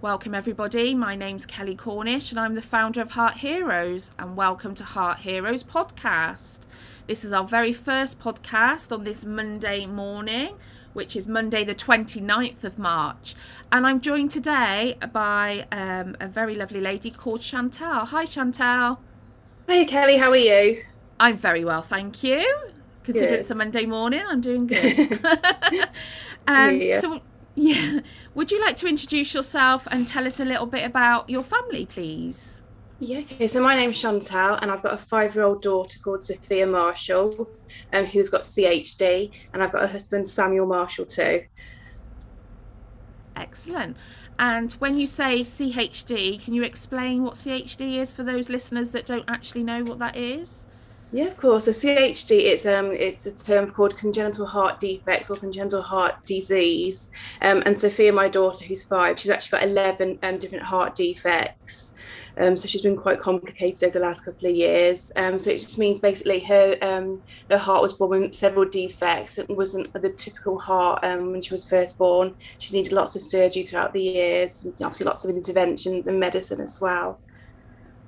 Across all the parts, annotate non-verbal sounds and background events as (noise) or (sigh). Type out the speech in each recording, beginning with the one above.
Welcome, everybody. My name's Kelly Cornish, and I'm the founder of Heart Heroes. And welcome to Heart Heroes podcast. This is our very first podcast on this Monday morning, which is Monday, the 29th of March. And I'm joined today by um, a very lovely lady called Chantelle. Hi, Chantelle. Hi, Kelly. How are you? I'm very well, thank you. Considering Good. it's a Monday morning, I'm doing good. (laughs) (laughs) um, Yeah. so, yeah, (laughs) would you like to introduce yourself and tell us a little bit about your family, please? Yeah, okay. So my name's Chantelle, and I've got a five-year-old daughter called Sophia Marshall, um, who's got CHD, and I've got a husband, Samuel Marshall, too. Excellent. And when you say CHD, can you explain what CHD is for those listeners that don't actually know what that is? Yeah, of course. So CHD, it's um, it's a term called congenital heart defects or congenital heart disease. Um, and Sophia, my daughter, who's five, she's actually got eleven um, different heart defects. Um, so she's been quite complicated over the last couple of years. Um, so it just means basically her um, her heart was born with several defects. It wasn't the typical heart um, when she was first born. She needed lots of surgery throughout the years, and obviously lots of interventions and medicine as well.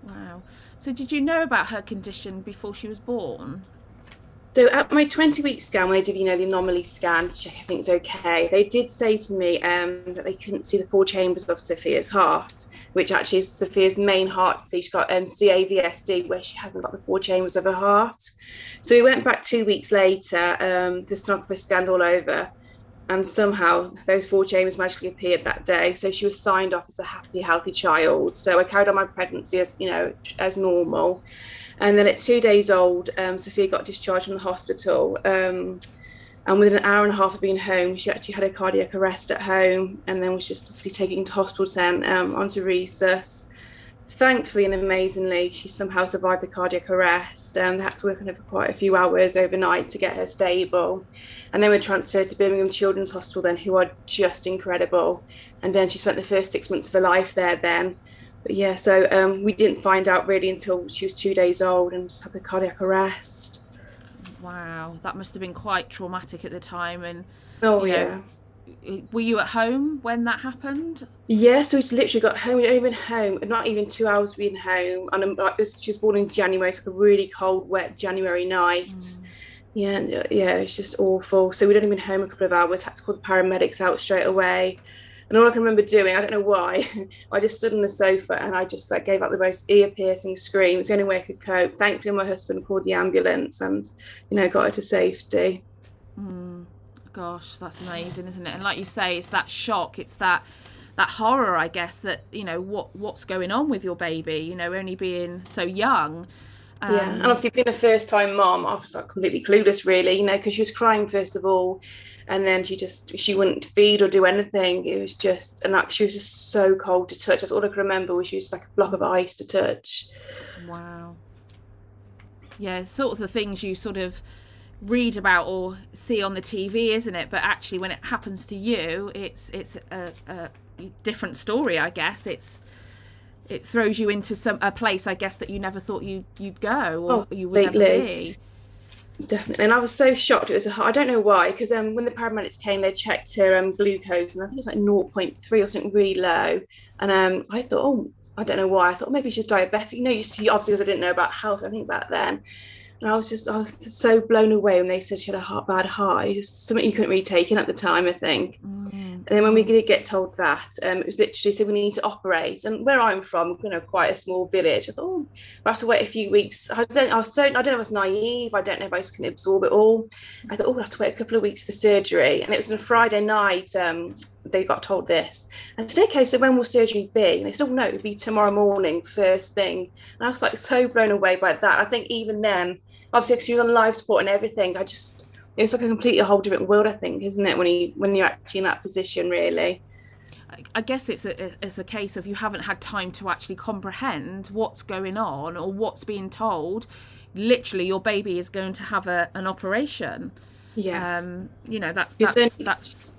Wow. So, did you know about her condition before she was born? So at my 20 week scan, when they did, you know, the anomaly scan to check everything's okay, they did say to me um, that they couldn't see the four chambers of Sophia's heart, which actually is Sophia's main heart disease. She's got um, CAVSD, where she hasn't got the four chambers of her heart. So we went back two weeks later, um, the sonographer scanned all over, and somehow those four chambers magically appeared that day. So she was signed off as a happy, healthy child. So I carried on my pregnancy as, you know, as normal. And then at two days old, um, Sophia got discharged from the hospital. Um, and within an hour and a half of being home, she actually had a cardiac arrest at home and then was just obviously taken to hospital then um, onto resus. Thankfully and amazingly, she somehow survived the cardiac arrest. Um, they had to work on her for quite a few hours overnight to get her stable. And then we were transferred to Birmingham Children's Hospital then, who are just incredible. And then she spent the first six months of her life there then. But yeah, so um, we didn't find out really until she was two days old and just had the cardiac arrest. Wow, that must have been quite traumatic at the time. And Oh You know, yeah. Were you at home when that happened? Yeah, so we just literally got home. We'd only been home, not even two hours being home. And um, like this, she was born in January. It's like a really cold, wet January night. Yeah, and, uh, yeah, it's just awful. So we'd only been home a couple of hours. Had to call the paramedics out straight away. And all I can remember doing, I don't know why, (laughs) I just stood on the sofa and I just like gave out the most ear-piercing scream. It's the only way I could cope. Thankfully, my husband called the ambulance and, you know, got her to safety. Mm, gosh, that's amazing, isn't it? And like you say, it's that shock, it's that that horror, I guess, that you know what what's going on with your baby. You know, only being so young. Um, yeah, and obviously being a first-time mom, I was like completely clueless, really, you know, because she was crying first of all, and then she just she wouldn't feed or do anything. It was just, and that she was just so cold to touch. That's all I can remember was she was like a block of ice to touch. Wow. Yeah, sort of the things you sort of read about or see on the TV, isn't it? But actually, when it happens to you, it's it's a, a different story, I guess. It's it throws you into some a place, I guess, that you never thought you you'd go or Oh, you would ever be. Definitely, and I was so shocked. It was a, I don't know why, because um, when the paramedics came, they checked her um, glucose, and I think it was like 0.3 or something really low. And um, I thought, oh, I don't know why. I thought maybe she's diabetic. You know, you see, obviously, because I didn't know about health. I think back then, and I was just, I was so blown away when they said she had a heart, bad heart. It's just something you couldn't really take in at the time. I think. Mm. And then when we did get told that, um, it was literally said we need to operate. And where I'm from, you know, quite a small village. I thought, oh, we'll have to wait a few weeks. I don't, I was so, I don't know if I was naive. I don't know if I just can absorb it all. I thought, oh, we'll have to wait a couple of weeks for surgery. And it was on a Friday night. Um, they got told this. And I said, okay, so when will surgery be? And they said, oh, no, it'll be tomorrow morning, first thing. And I was like so blown away by that. I think even then, obviously, because she was on live support and everything, I just it's like a completely whole different world, I think, isn't it? When you when you're actually in that position, really. I- I guess it's a it's a case of you haven't had time to actually comprehend what's going on or what's being told. Literally, your baby is going to have a an operation. Yeah. Um, you know that's that's that's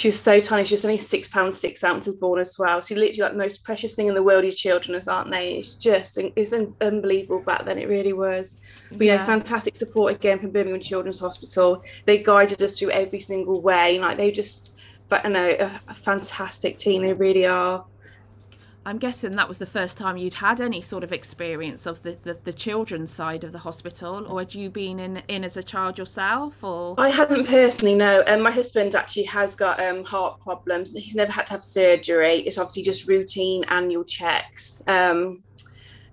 She was so tiny. She was only six pounds six ounces born as well. She literally like the most precious thing in the world. Your children, is, aren't they? It's just it's un- unbelievable back then. It really was. But yeah, Yeah. fantastic support again from Birmingham Children's Hospital. They guided us through every single way. Like they just I know a, a fantastic team. They really are. I'm guessing that was the first time you'd had any sort of experience of the, the, the, children's side of the hospital, or had you been in, in as a child yourself? Or I hadn't personally, no. And um, my husband actually has got um, heart problems. He's never had to have surgery. It's obviously just routine annual checks. Um,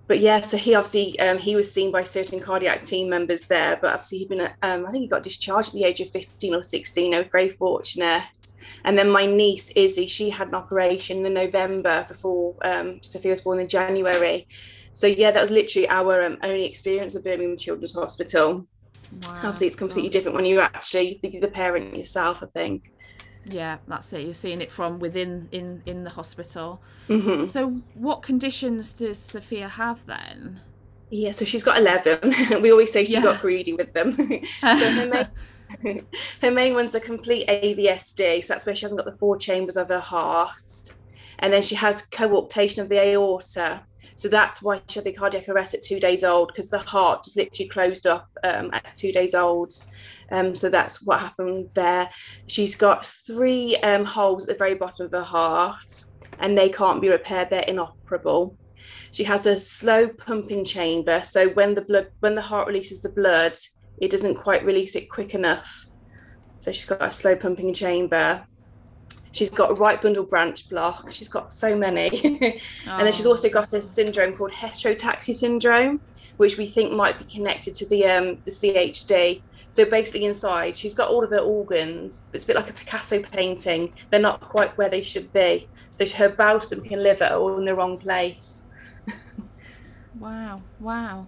but yeah, so he obviously um, he was seen by certain cardiac team members there, but obviously he'd been, um, I think he got discharged at the age of 15 or 16. I was very fortunate. And then my niece Izzy, she had an operation in November before um, Sophia was born in January. So yeah, that was literally our um, only experience of Birmingham Children's Hospital. Wow. Obviously, it's completely different when you're actually the, the parent yourself. I think. Yeah, that's it. You're seeing it from within in in the hospital. Mm-hmm. So, what conditions does Sophia have then? Yeah, so she's got eleven. (laughs) we always say she yeah. got greedy with them. (laughs) so her (laughs) main, (laughs) her main one's a complete AVSD. So that's where she hasn't got the four chambers of her heart, and then she has coarctation of the aorta. So that's why she had the cardiac arrest at two days old because the heart just literally closed up um, at two days old. Um, so that's what happened there. She's got three um, holes at the very bottom of her heart, and they can't be repaired. They're inoperable. She has a slow pumping chamber, so when the blood, when the heart releases the blood, it doesn't quite release it quick enough. So she's got a slow pumping chamber. She's got a right bundle branch block. She's got so many. oh. (laughs) And then she's also got a syndrome called heterotaxy syndrome, which we think might be connected to the um, the CHD. So basically, inside, she's got all of her organs. It's a bit like a Picasso painting. They're not quite where they should be. So her bowel stomach and liver are all in the wrong place. (laughs) wow! Wow!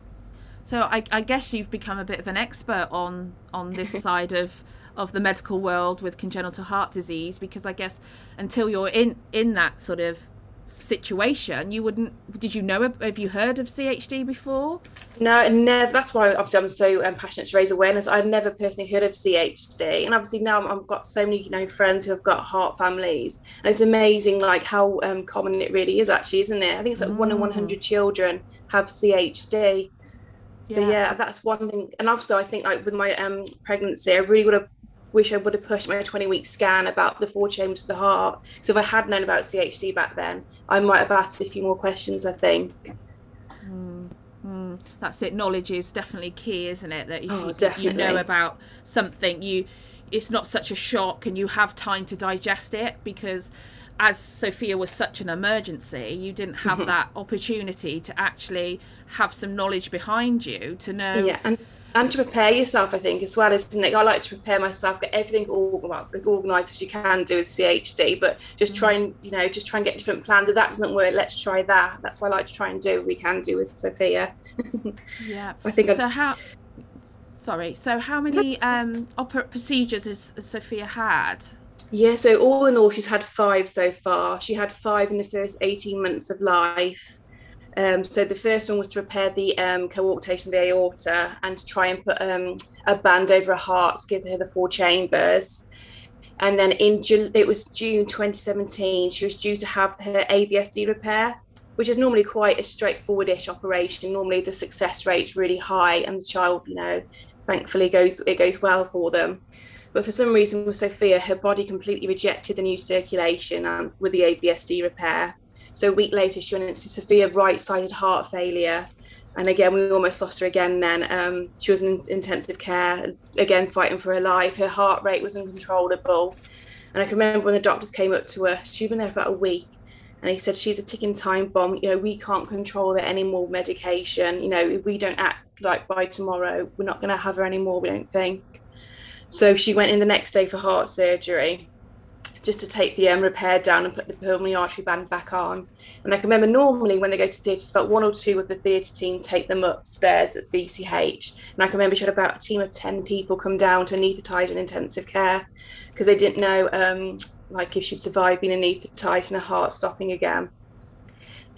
So I, I, guess you've become a bit of an expert on on this (laughs) side of of the medical world with congenital heart disease because I guess until you're in in that sort of situation you wouldn't did you know have you heard of chd before? No never that's why obviously i'm so um, passionate to raise awareness. I'd never personally heard of chd and obviously now i've got so many you know friends who have got heart families and it's amazing like how um, common it really is actually isn't it? I think it's like mm. one in 100 children have chd so yeah. yeah. that's one thing and also i think like with my um pregnancy i really would have wish I would have pushed my 20 week scan about the four chambers of the heart. So if I had known about CHD back then, I might have asked a few more questions, I think. Mm, mm. That's it. Knowledge is definitely key, isn't it? That if oh, you, you know about something, you it's not such a shock and you have time to digest it because as Sophia was such an emergency, you didn't have that opportunity to actually have some knowledge behind you to know. Yeah, and and to prepare yourself, I think, as well, isn't it? I like to prepare myself, get everything all, well, organised as you can do with CHD, but just try and, you know, just try and get different plans. If that doesn't work, let's try that. That's what I like to try and do. We can do with Sophia. (laughs) yeah. I think. So I'd... how? Sorry. So how many um opera procedures has Sophia had? Yeah, so all in all, she's had five so far. She had five in the first 18 months of life. Um, so the first one was to repair the um, coarctation of the aorta and to try and put um, a band over her heart to give her the four chambers. And then in Ju- it was June 2017, she was due to have her AVSD repair, which is normally quite a straightforward-ish operation. Normally the success rate is really high, and the child, you know, thankfully goes it goes well for them. But for some reason with Sophia, her body completely rejected the new circulation um, with the AVSD repair. So a week later, she went into severe right-sided heart failure. And again, we almost lost her again then. Um, she was in intensive care, again, fighting for her life. Her heart rate was uncontrollable. And I can remember when the doctors came up to her, she'd been there for about a week. And he said, She's a ticking time bomb. You know, we can't control her any more medication. You know, if we don't act like by tomorrow, we're not going to have her anymore, we don't think. So she went in the next day for heart surgery just to take the um, repair down and put the pulmonary artery band back on. And I can remember normally when they go to theatres, about one or two of the theatre team take them upstairs at BCH. And I can remember she had about a team of 10 people come down to anaesthetise in intensive care because they didn't know um, like if she'd survive being anaesthetised and her heart stopping again.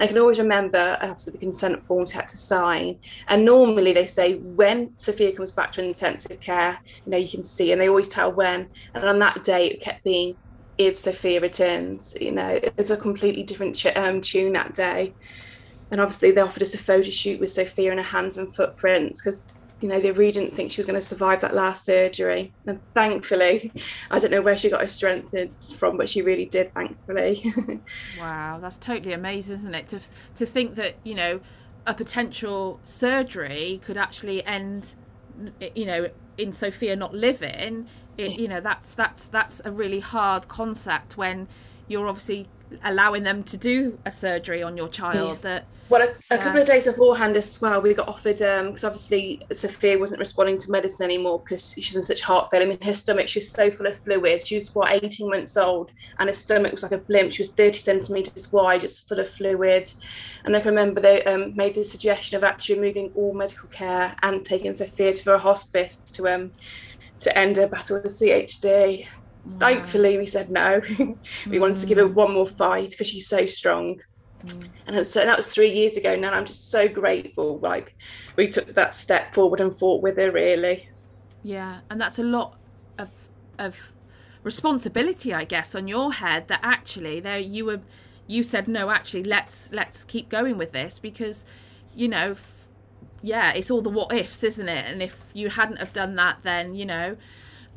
I can always remember after the consent forms had to sign. And normally they say when Sophia comes back to intensive care, you know, you can see, and they always tell when. And on that day, it kept being if Sophia returns. You know, it's a completely different ch- um, tune that day. And obviously, they offered us a photo shoot with Sophia and her hands and footprints because you know, they really didn't think she was going to survive that last surgery. And thankfully, I don't know where she got her strength from, but she really did, thankfully. (laughs) wow, that's totally amazing, isn't it? To, to think that, you know, a potential surgery could actually end, you know, in Sophia not living. It, you know, that's that's that's a really hard concept when you're obviously allowing them to do a surgery on your child yeah. that well a, a yeah. couple of days beforehand as well we got offered um because obviously sophia wasn't responding to medicine anymore because she's in such heart failure I mean, her stomach she was so full of fluid she was what 18 months old and her stomach was like a blimp she was 30 centimeters wide just full of fluid and i can remember they um, made the suggestion of actually removing all medical care and taking sophia to a hospice to um to end her battle with chd Thankfully, we said no. (laughs) we mm. wanted to give her mm. one more fight because she's so strong. Mm. And so that was three years ago now. And I'm just so grateful. Like we took that step forward and fought with her, really. Yeah, and that's a lot of of responsibility, I guess, on your head. That actually, there you were, you said no. Actually, let's let's keep going with this because, you know, f- yeah, it's all the what ifs, isn't it? And if you hadn't have done that, then you know,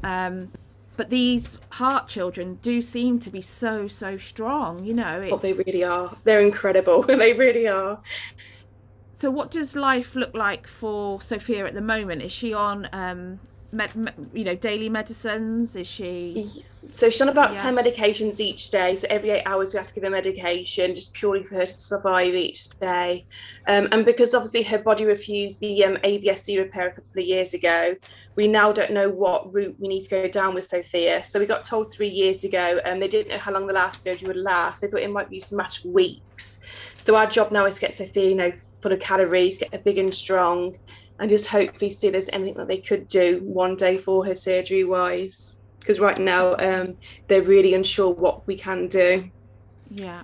um, but these heart children do seem to be so so strong you know it's... oh, they really are. They're incredible. (laughs) They really are. So what does life look like for sophia at the moment? Is she on um med, med, you know daily medicines? Is she so she's on about yeah. 10 medications each day so every eight hours we have to give her medication just purely for her to survive each day. Um, and because obviously her body refused the um, avsd repair a couple of years ago we now don't know what route we need to go down with sophia. So we got told three years ago and they didn't know how long the last surgery would last. They thought it might be a matter of weeks. So our job now is to get sophia you know full of calories get her big and strong and just hopefully see if there's anything that they could do one day for her surgery wise. Because right now um, they're really unsure what we can do. Yeah.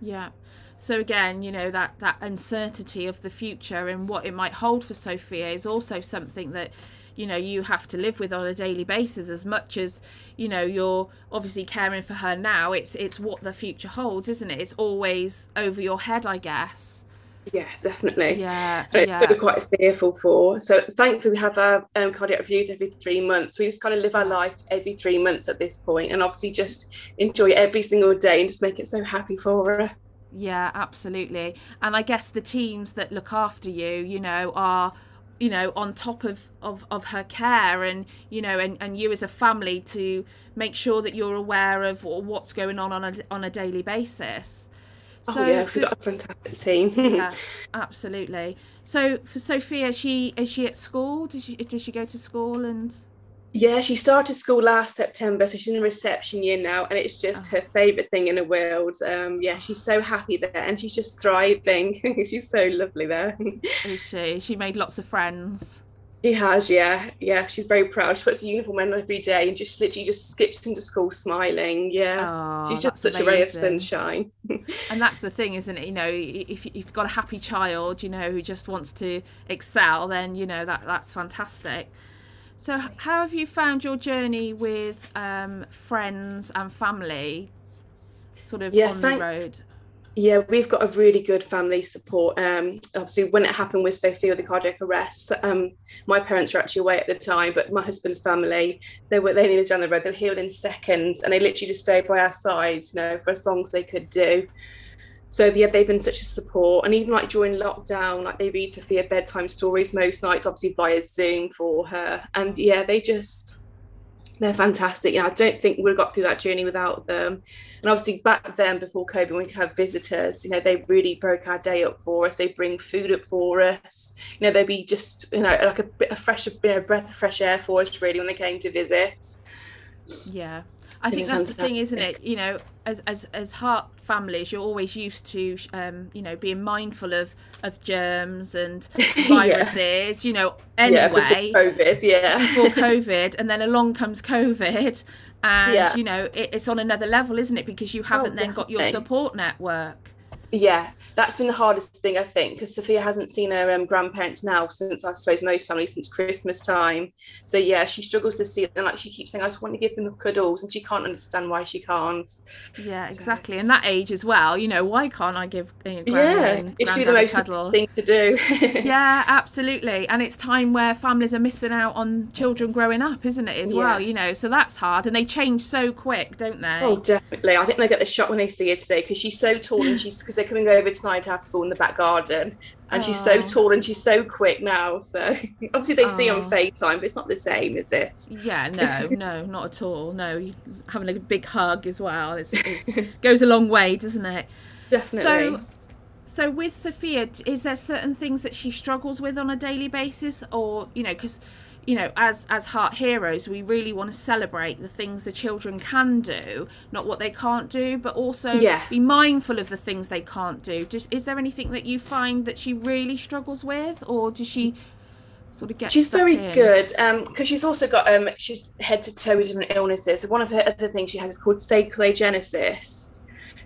Yeah. So again you know that that uncertainty of the future and what it might hold for sophia is also something that you know you have to live with on a daily basis. As much as you know you're obviously caring for her now it's it's what the future holds isn't it? It's always over your head i guess yeah, definitely. Yeah, and yeah. it's quite fearful for. So thankfully, we have our um, cardiac reviews every three months. We just kind of live our life every three months at this point, and obviously just enjoy every single day and just make it so happy for her. Yeah, absolutely. And I guess the teams that look after you, you know, are you know on top of, of of her care and you know and, and you as a family to make sure that you're aware of what's going on on a, on a daily basis so oh yeah, we've got a fantastic team. (laughs) yeah, absolutely. So for Sophia, she is she at school? Does she does she go to school and? Yeah, she started school last September, so she's in reception year now, and it's just oh. her favourite thing in the world. Um, yeah, she's so happy there, and she's just thriving. (laughs) she's so lovely there. (laughs) Is she? She made lots of friends. She has, yeah, yeah. She's very proud. She puts a uniform on every day and just literally just skips into school smiling. Yeah, oh, she's just such amazing. a ray of sunshine. (laughs) and that's the thing, isn't it? You know, if, you've got a happy child, you know, who just wants to excel, then you know that that's fantastic. So, how have you found your journey with um, friends and family, sort of yeah, on thank- the road? Yeah, we've got a really good family support. Um, obviously, when it happened with Sophia, the cardiac arrest, um, my parents were actually away at the time, but my husband's family, they were they lived down the road. They were here within seconds, and they literally just stayed by our side, you know, for as long as they could do. So yeah, they've been such a support, and even like during lockdown, like they read Sophia bedtime stories most nights, obviously via Zoom for her, and yeah, they just they're fantastic. You know, I don't think we'd have got through that journey without them. And obviously back then before COVID, when we could have visitors, you know, they really broke our day up for us. They bring food up for us. You know, they'd be just, you know, like a bit of fresh, you know, breath of fresh air for us really when they came to visit. Yeah. I think that's the thing, isn't it? You know, as as as heart families, you're always used to, um, you know, being mindful of of germs and (laughs) viruses. yeah. You know, anyway, yeah, COVID, yeah, before (laughs) COVID, and then along comes COVID, and yeah. you know, it, it's on another level, isn't it? Because you haven't oh, then got your support network. Yeah, that's been the hardest thing I think because Sophia hasn't seen her um, grandparents now since I suppose most families since Christmas time. So yeah, she struggles to see it, and like she keeps saying, "I just want to give them cuddles," and she can't understand why she can't. Yeah, so. exactly. And that age as well, you know, why can't I give? You know, yeah, it's the most cuddle? thing to do. (laughs) yeah, absolutely. And it's time where families are missing out on children growing up, isn't it? As yeah. well, you know, so that's hard, and they change so quick, don't they? Oh, definitely. I think they get the shock when they see her today because she's so tall and she's because coming over tonight to have school in the back garden. And she's so tall and she's so quick now. So (laughs) obviously they see on FaceTime, but it's not the same, is it? Yeah, no, (laughs) no, not at all. No, having a big hug as well it's, goes a long way, doesn't it? Definitely. So, so with Sophia, is there certain things that she struggles with on a daily basis, or you know, because you know as as heart heroes we really want to celebrate the things the children can do not what they can't do but also yes. be mindful of the things they can't do Just, is there anything that you find that she really struggles with or does she sort of get she's very in? good because um, she's also got um she's head to toe with different illnesses so one of her other things she has is called sacral agenesis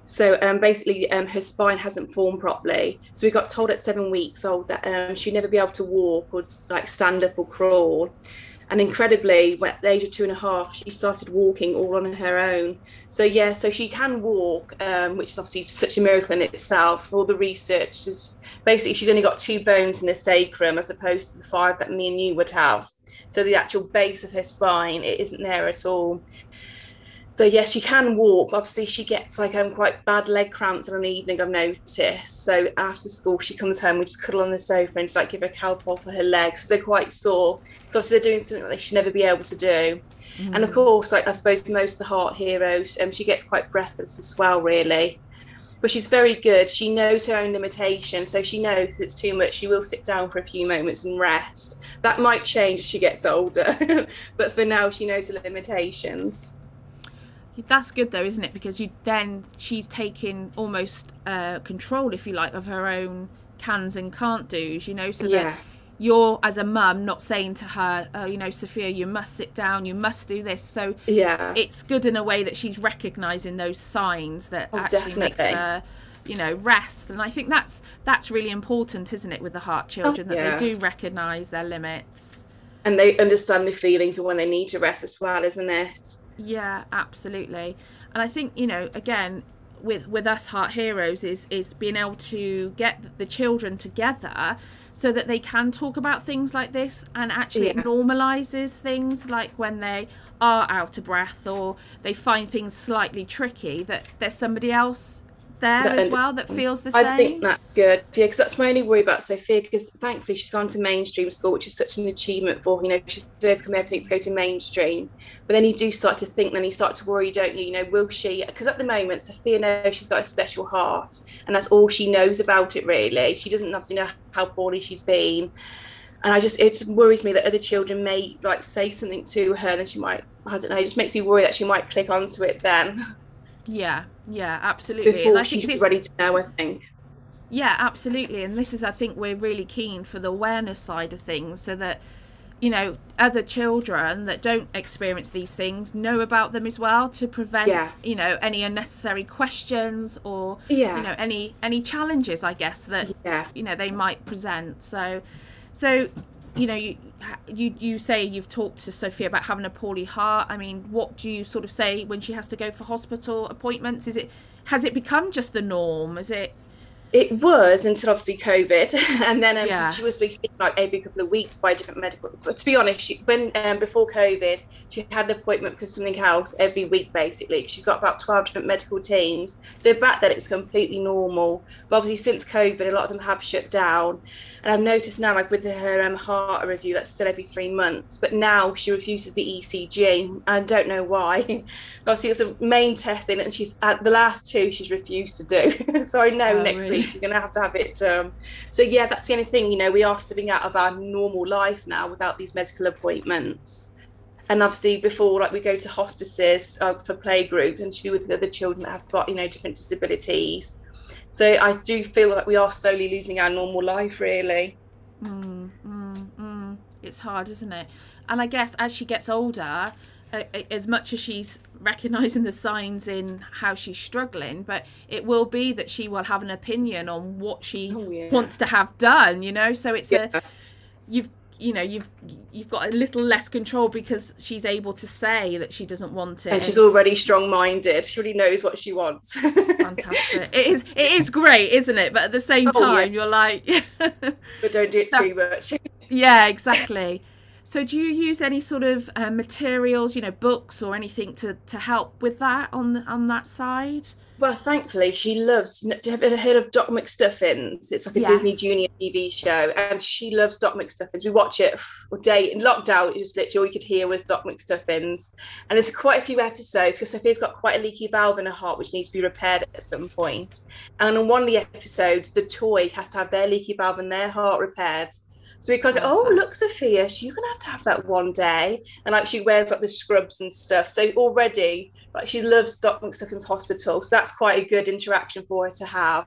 so um, basically, um, her spine hasn't formed properly. So we got told at seven weeks old that um, she'd never be able to walk or like stand up or crawl. And incredibly, at the age of two and a half, she started walking all on her own. So yeah, so she can walk, um, which is obviously such a miracle in itself. All the research is basically she's only got two bones in the sacrum as opposed to the five that me and you would have. So the actual base of her spine it isn't there at all so yes, she can walk. Obviously, she gets like um quite bad leg cramps in an evening. I've noticed. So after school, she comes home. We just cuddle on the sofa and just like give her a calpol for her legs because they're quite sore. So obviously, they're doing something that they should never be able to do. Mm. And of course, like I suppose most of the heart heroes, um, she gets quite breathless as well, really. But she's very good. She knows her own limitations, so she knows if it's too much. She will sit down for a few moments and rest. That might change as she gets older, (laughs) but for now, she knows the limitations that's good though isn't it? Because you then she's taking almost uh, control if you like of her own cans and can't do's you know? So yeah. that you're as a mum not saying to her oh, you know sophia you must sit down you must do this. So yeah. it's good in a way that she's recognizing those signs that oh, actually definitely. makes her you know rest. And i think that's that's really important isn't it with the heart children oh, that yeah. they do recognize their limits. And they understand the feelings and when they need to rest as well isn't it yeah, absolutely. And I think, you know, again, with with us heart heroes is is being able to get the children together so that they can talk about things like this and actually yeah. it normalizes things like when they are out of breath or they find things slightly tricky that there's somebody else there that as well that feels the same? I think that's good. Yeah, because that's my only worry about Sophia. Because thankfully she's gone to mainstream school, which is such an achievement for her. You know, she's overcome everything to go to mainstream. But then you do start to think, then you start to worry, don't you? You know, will she? Because at the moment, Sophia knows she's got a special heart, and that's all she knows about it. Really, she doesn't obviously know how poorly she's been. And I just, it worries me that other children may like say something to her, and then she might, I don't know, it just makes me worry that she might click onto it then. (laughs) Yeah, yeah, absolutely. Before she's this, ready to know, I think. Yeah, absolutely. And this is, I think, we're really keen for the awareness side of things, so that you know other children that don't experience these things know about them as well to prevent yeah. you know any unnecessary questions or yeah. you know any any challenges i guess that yeah. you know they might present so so you know you you you say you've talked to Sophia about having a poorly heart. I mean, what do you sort of say when she has to go for hospital appointments? Is it has it become just the norm? Is it it was until obviously COVID, (laughs) and then um, yes. she was being seen like every couple of weeks by different medical. But to be honest, she, when um, before COVID, she had an appointment for something else every week basically. She's got about twelve different medical teams. So back then it was completely normal. But obviously since COVID, a lot of them have shut down. And I've noticed now, like with her um, heart review, that's still every three months. But now she refuses the ECG. I don't know why. (laughs) obviously it's a main testing, and she's at the last two she's refused to do. (laughs) so I know oh, next really? week she's going to have to have it. Um, so yeah, that's the only thing. You know, we are stepping out of our normal life now without these medical appointments. And obviously, before like we go to hospices uh, for playgroup and to be with the other children that have got you know different disabilities. So I do feel like we are slowly losing our normal life, really. Mm, mm, mm. It's hard, isn't it? And I guess as she gets older, as much as she's recognizing the signs in how she's struggling but it will be that she will have an opinion on what she Oh, yeah. wants to have done you know so it's Yeah. a you've you know you've you've got a little less control because she's able to say that she doesn't want it And she's already strong-minded. She already knows what she wants. (laughs) fantastic it is it is great isn't it but at the same Oh, yeah. time you're like (laughs) but don't do it too much. (laughs) yeah exactly so do you use any sort of uh, materials you know books or anything to to help with that on the, on that side Well, thankfully, she loves. Have you ever heard of Doc McStuffins? It's like a Yes. Disney Junior TV show, and she loves Doc McStuffins. We watch it all day in lockdown. It was literally all you could hear was Doc McStuffins, and there's quite a few episodes because Sophia's got quite a leaky valve in her heart, which needs to be repaired at some point. And on one of the episodes, the toy has to have their leaky valve and their heart repaired. So we kind of, oh look, Sophia, you're gonna have to have that one day. And like she wears like the scrubs and stuff. So already like she loves Doc McStuffins Hospital, so that's quite a good interaction for her to have.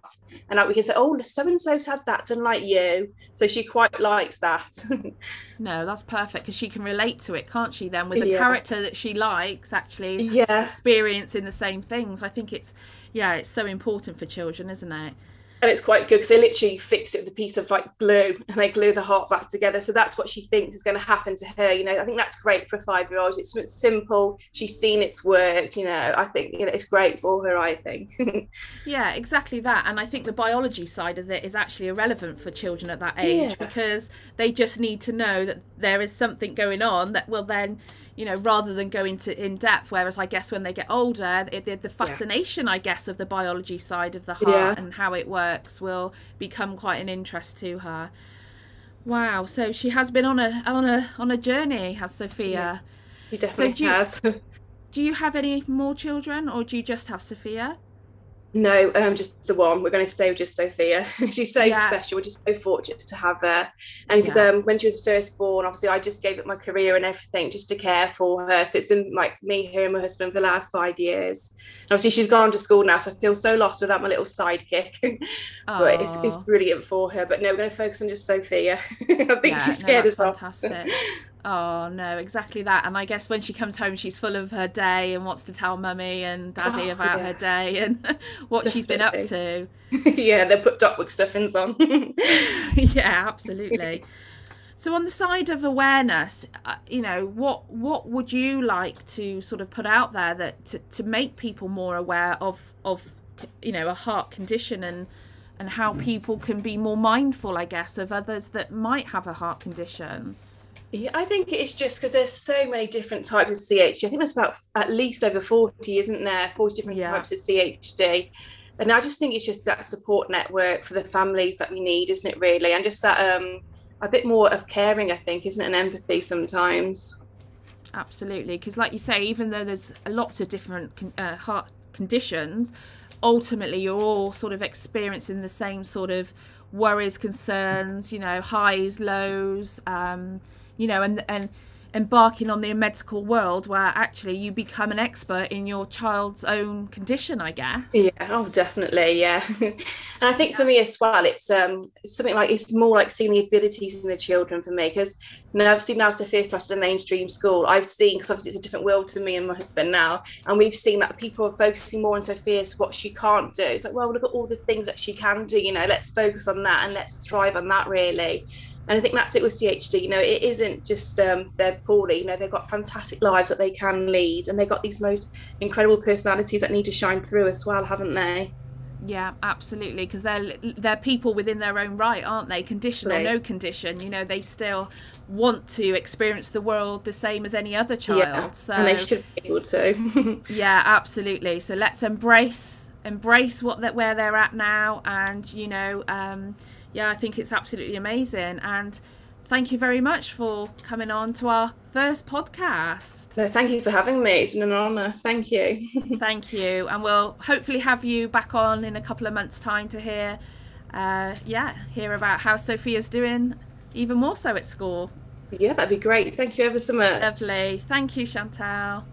And like we can say, oh, so and so's had that done like you, so she quite likes that. (laughs) no that's perfect because she can relate to it can't she then with the Yeah. character that she likes actually yeah, experiencing the same things i think it's yeah it's so important for children isn't it and it's quite good because they literally fix it with a piece of like glue, and they glue the heart back together. So that's what she thinks is going to happen to her. You know, I think that's great for a five-year-old. It's it's simple. She's seen it's worked. You know, I think you know it's great for her. I think. (laughs) Yeah, exactly that. And I think the biology side of it is actually irrelevant for children at that age Yeah. because they just need to know that there is something going on that will then, you know, rather than go into in depth. Whereas I guess when they get older, it, the, the fascination, I guess, of the biology side of the heart Yeah. and how it works will become quite an interest to her. Wow, so she has been on a on a on a journey, has Sophia. She definitely do you- has. (laughs) Do you have any more children or do you just have Sophia? No, um, just the one. We're going to stay with just Sophia. (laughs) She's so Yeah. special. We're just so fortunate to have her. And because Yeah. um, when she was first born, obviously, I just gave up my career and everything just to care for her. So it's been like me, her, and my husband for the last five years. And obviously, she's gone to school now, so I feel so lost without my little sidekick. (laughs) but it's, it's brilliant for her. But no, we're going to focus on just Sophia. (laughs) I think Yeah, she's scared as well. fantastic. Oh no, exactly that. And I guess when she comes home, she's full of her day and wants to tell mummy and daddy Oh, about yeah. her day and (laughs) what she's been up to. (laughs) yeah, they put Doc McStuffins on. (laughs) yeah, absolutely. So on the side of awareness, uh, you know, what what would you like to sort of put out there that to, to make people more aware of of you know a heart condition and and how people can be more mindful, I guess, of others that might have a heart condition. Yeah, I think it's just because there's so many different types of CHD. I think there's about at least over 40, isn't there? 40 different Yeah. types of CHD. And I just think it's just that support network for the families that we need, isn't it, really? And just that um a bit more of caring, I think, isn't it? And empathy sometimes. Absolutely, because like you say, even though there's lots of different con- uh, heart conditions, ultimately you're all sort of experiencing the same sort of worries, concerns, you know, highs, lows, um, you know, and and embarking on the medical world where actually you become an expert in your child's own condition, I guess. Yeah, oh, definitely, yeah. (laughs) and I think for me as well, it's um something like it's more like seeing the abilities in the children for me because know, I've seen now Sophia started a mainstream school. I've seen because obviously it's a different world to me and my husband now, and we've seen that people are focusing more on Sophia's what she can't do. It's like, well, look at all the things that she can do. You know, let's focus on that and let's thrive on that really. And I think that's it with CHD. You know, it isn't just um, they're poorly. You know, they've got fantastic lives that they can lead, and they've got these most incredible personalities that need to shine through as well, haven't they? Yeah, absolutely, because they're they're people within their own right, aren't they? Condition or no condition, you know, they still want to experience the world the same as any other child. Yeah, so and they should be able to. (laughs) yeah, absolutely. So let's embrace embrace what that where they're at now, and you know, um, yeah, I think it's absolutely amazing. And thank you very much for coming on to our first podcast. so thank you for having me. It's been an honour. Thank you. (laughs) Thank you, and we'll hopefully have you back on in a couple of months' time to hear, uh, yeah, hear about how Sophia's doing, even more so at school. yeah, that'd be great. Thank you ever so much. Lovely. Thank you, Chantelle.